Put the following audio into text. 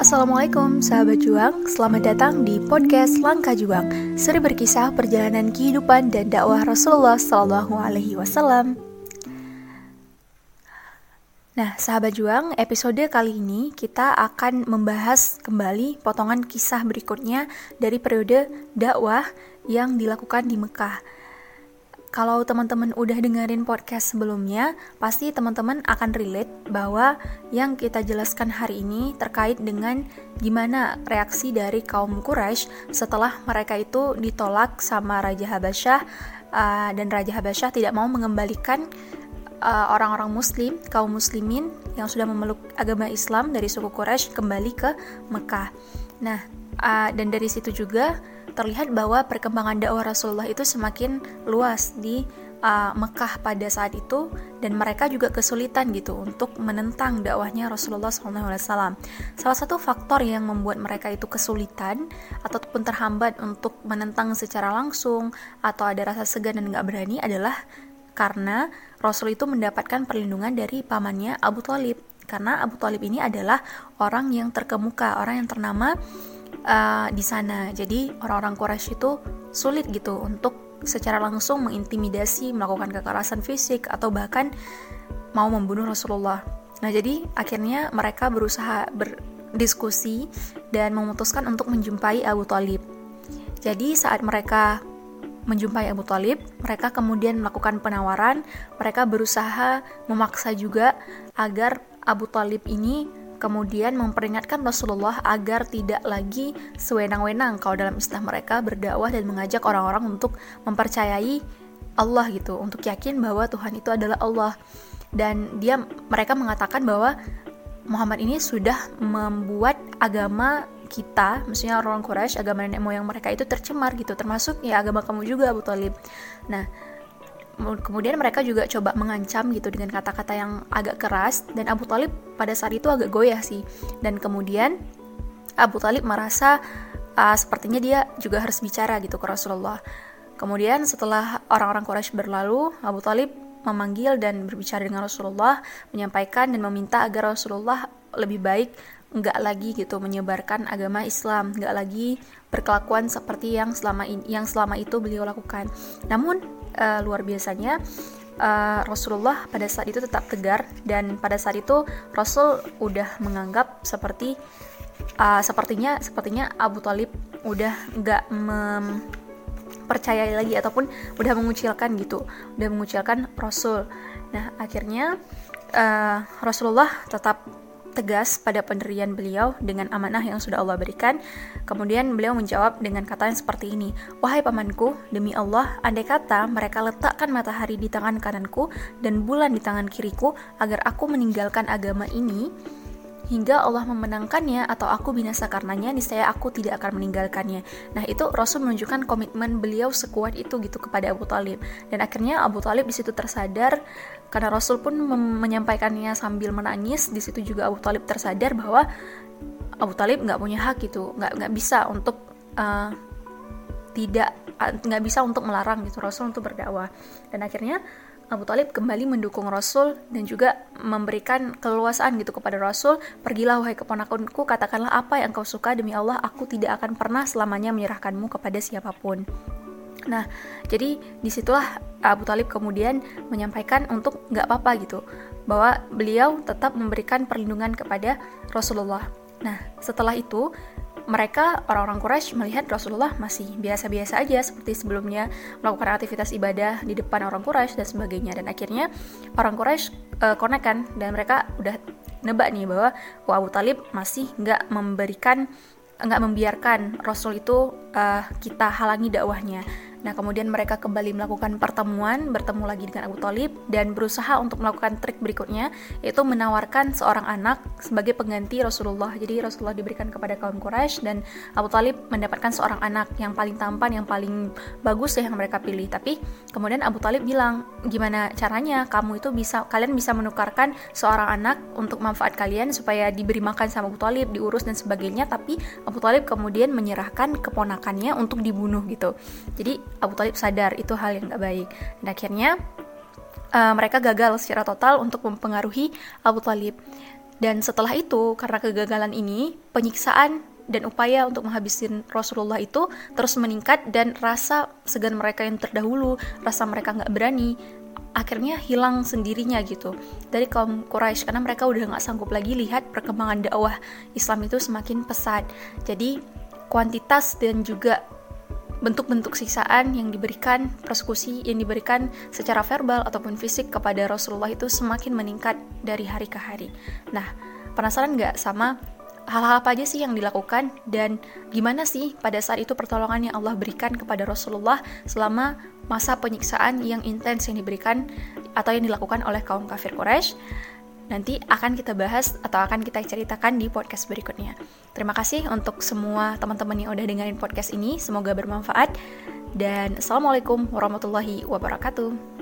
Assalamualaikum sahabat juang, selamat datang di podcast Langkah Juang. Seri berkisah perjalanan kehidupan dan dakwah Rasulullah Sallallahu Alaihi Wasallam. Nah, sahabat juang, episode kali ini kita akan membahas kembali potongan kisah berikutnya dari periode dakwah yang dilakukan di Mekah kalau teman-teman udah dengerin podcast sebelumnya, pasti teman-teman akan relate bahwa yang kita jelaskan hari ini terkait dengan gimana reaksi dari kaum Quraisy setelah mereka itu ditolak sama Raja Habasyah uh, dan Raja Habasyah tidak mau mengembalikan uh, orang-orang Muslim, kaum Muslimin yang sudah memeluk agama Islam dari suku Quraisy kembali ke Mekah. Nah, uh, dan dari situ juga terlihat bahwa perkembangan dakwah Rasulullah itu semakin luas di uh, Mekah pada saat itu dan mereka juga kesulitan gitu untuk menentang dakwahnya Rasulullah SAW. Salah satu faktor yang membuat mereka itu kesulitan ataupun terhambat untuk menentang secara langsung atau ada rasa segan dan nggak berani adalah karena Rasul itu mendapatkan perlindungan dari pamannya Abu Talib karena Abu Talib ini adalah orang yang terkemuka, orang yang ternama uh, di sana. Jadi orang-orang Quraisy itu sulit gitu untuk secara langsung mengintimidasi, melakukan kekerasan fisik atau bahkan mau membunuh Rasulullah. Nah, jadi akhirnya mereka berusaha berdiskusi dan memutuskan untuk menjumpai Abu Talib. Jadi saat mereka menjumpai Abu Talib, mereka kemudian melakukan penawaran, mereka berusaha memaksa juga agar Abu Talib ini kemudian memperingatkan Rasulullah agar tidak lagi sewenang-wenang kalau dalam istilah mereka berdakwah dan mengajak orang-orang untuk mempercayai Allah gitu, untuk yakin bahwa Tuhan itu adalah Allah. Dan dia mereka mengatakan bahwa Muhammad ini sudah membuat agama kita, maksudnya orang Quraisy, agama nenek moyang mereka itu tercemar gitu, termasuk ya agama kamu juga Abu Talib. Nah, kemudian mereka juga coba mengancam gitu dengan kata-kata yang agak keras dan Abu Talib pada saat itu agak goyah sih. Dan kemudian Abu Talib merasa uh, sepertinya dia juga harus bicara gitu ke Rasulullah. Kemudian setelah orang-orang Quraisy berlalu Abu Talib memanggil dan berbicara dengan Rasulullah menyampaikan dan meminta agar Rasulullah lebih baik nggak lagi gitu menyebarkan agama Islam, nggak lagi berkelakuan seperti yang selama ini, yang selama itu beliau lakukan. Namun uh, luar biasanya uh, Rasulullah pada saat itu tetap tegar dan pada saat itu Rasul udah menganggap seperti uh, sepertinya sepertinya Abu Talib udah nggak mempercayai lagi ataupun udah mengucilkan gitu udah mengucilkan Rasul nah akhirnya uh, Rasulullah tetap tegas pada pendirian beliau dengan amanah yang sudah Allah berikan. Kemudian beliau menjawab dengan kata yang seperti ini, Wahai pamanku, demi Allah, andai kata mereka letakkan matahari di tangan kananku dan bulan di tangan kiriku agar aku meninggalkan agama ini, hingga Allah memenangkannya atau aku binasa karenanya niscaya aku tidak akan meninggalkannya. Nah, itu Rasul menunjukkan komitmen beliau sekuat itu gitu kepada Abu Talib. Dan akhirnya Abu Talib di situ tersadar karena Rasul pun menyampaikannya sambil menangis. Di situ juga Abu Talib tersadar bahwa Abu Talib nggak punya hak gitu, nggak nggak bisa untuk uh, tidak nggak bisa untuk melarang gitu Rasul untuk berdakwah. Dan akhirnya Abu Talib kembali mendukung Rasul dan juga memberikan keluasaan gitu kepada Rasul. Pergilah wahai keponakanku, katakanlah apa yang kau suka demi Allah, aku tidak akan pernah selamanya menyerahkanmu kepada siapa pun. Nah, jadi di situlah Abu Talib kemudian menyampaikan untuk nggak apa-apa gitu, bahwa beliau tetap memberikan perlindungan kepada Rasulullah. Nah, setelah itu mereka orang-orang Quraisy melihat Rasulullah masih biasa-biasa aja seperti sebelumnya melakukan aktivitas ibadah di depan orang Quraisy dan sebagainya. Dan akhirnya orang Quraisy uh, dan mereka udah nebak nih bahwa Wah, Abu Talib masih nggak memberikan nggak membiarkan Rasul itu uh, kita halangi dakwahnya Nah, kemudian mereka kembali melakukan pertemuan, bertemu lagi dengan Abu Talib, dan berusaha untuk melakukan trik berikutnya, yaitu menawarkan seorang anak sebagai pengganti Rasulullah. Jadi Rasulullah diberikan kepada kaum Quraisy dan Abu Talib mendapatkan seorang anak yang paling tampan, yang paling bagus ya yang mereka pilih. Tapi kemudian Abu Talib bilang, gimana caranya kamu itu bisa, kalian bisa menukarkan seorang anak untuk manfaat kalian supaya diberi makan sama Abu Talib, diurus dan sebagainya. Tapi Abu Talib kemudian menyerahkan keponakannya untuk dibunuh gitu. Jadi Abu Talib sadar itu hal yang gak baik. Dan akhirnya uh, mereka gagal secara total untuk mempengaruhi Abu Talib. Dan setelah itu, karena kegagalan ini, penyiksaan dan upaya untuk menghabisin Rasulullah itu terus meningkat dan rasa segan mereka yang terdahulu, rasa mereka nggak berani, akhirnya hilang sendirinya gitu dari kaum Quraisy karena mereka udah nggak sanggup lagi lihat perkembangan dakwah Islam itu semakin pesat. Jadi kuantitas dan juga bentuk-bentuk siksaan yang diberikan, persekusi yang diberikan secara verbal ataupun fisik kepada Rasulullah itu semakin meningkat dari hari ke hari. Nah, penasaran nggak sama hal-hal apa aja sih yang dilakukan dan gimana sih pada saat itu pertolongan yang Allah berikan kepada Rasulullah selama masa penyiksaan yang intens yang diberikan atau yang dilakukan oleh kaum kafir Quraisy? Nanti akan kita bahas atau akan kita ceritakan di podcast berikutnya. Terima kasih untuk semua teman-teman yang udah dengerin podcast ini. Semoga bermanfaat. Dan Assalamualaikum warahmatullahi wabarakatuh.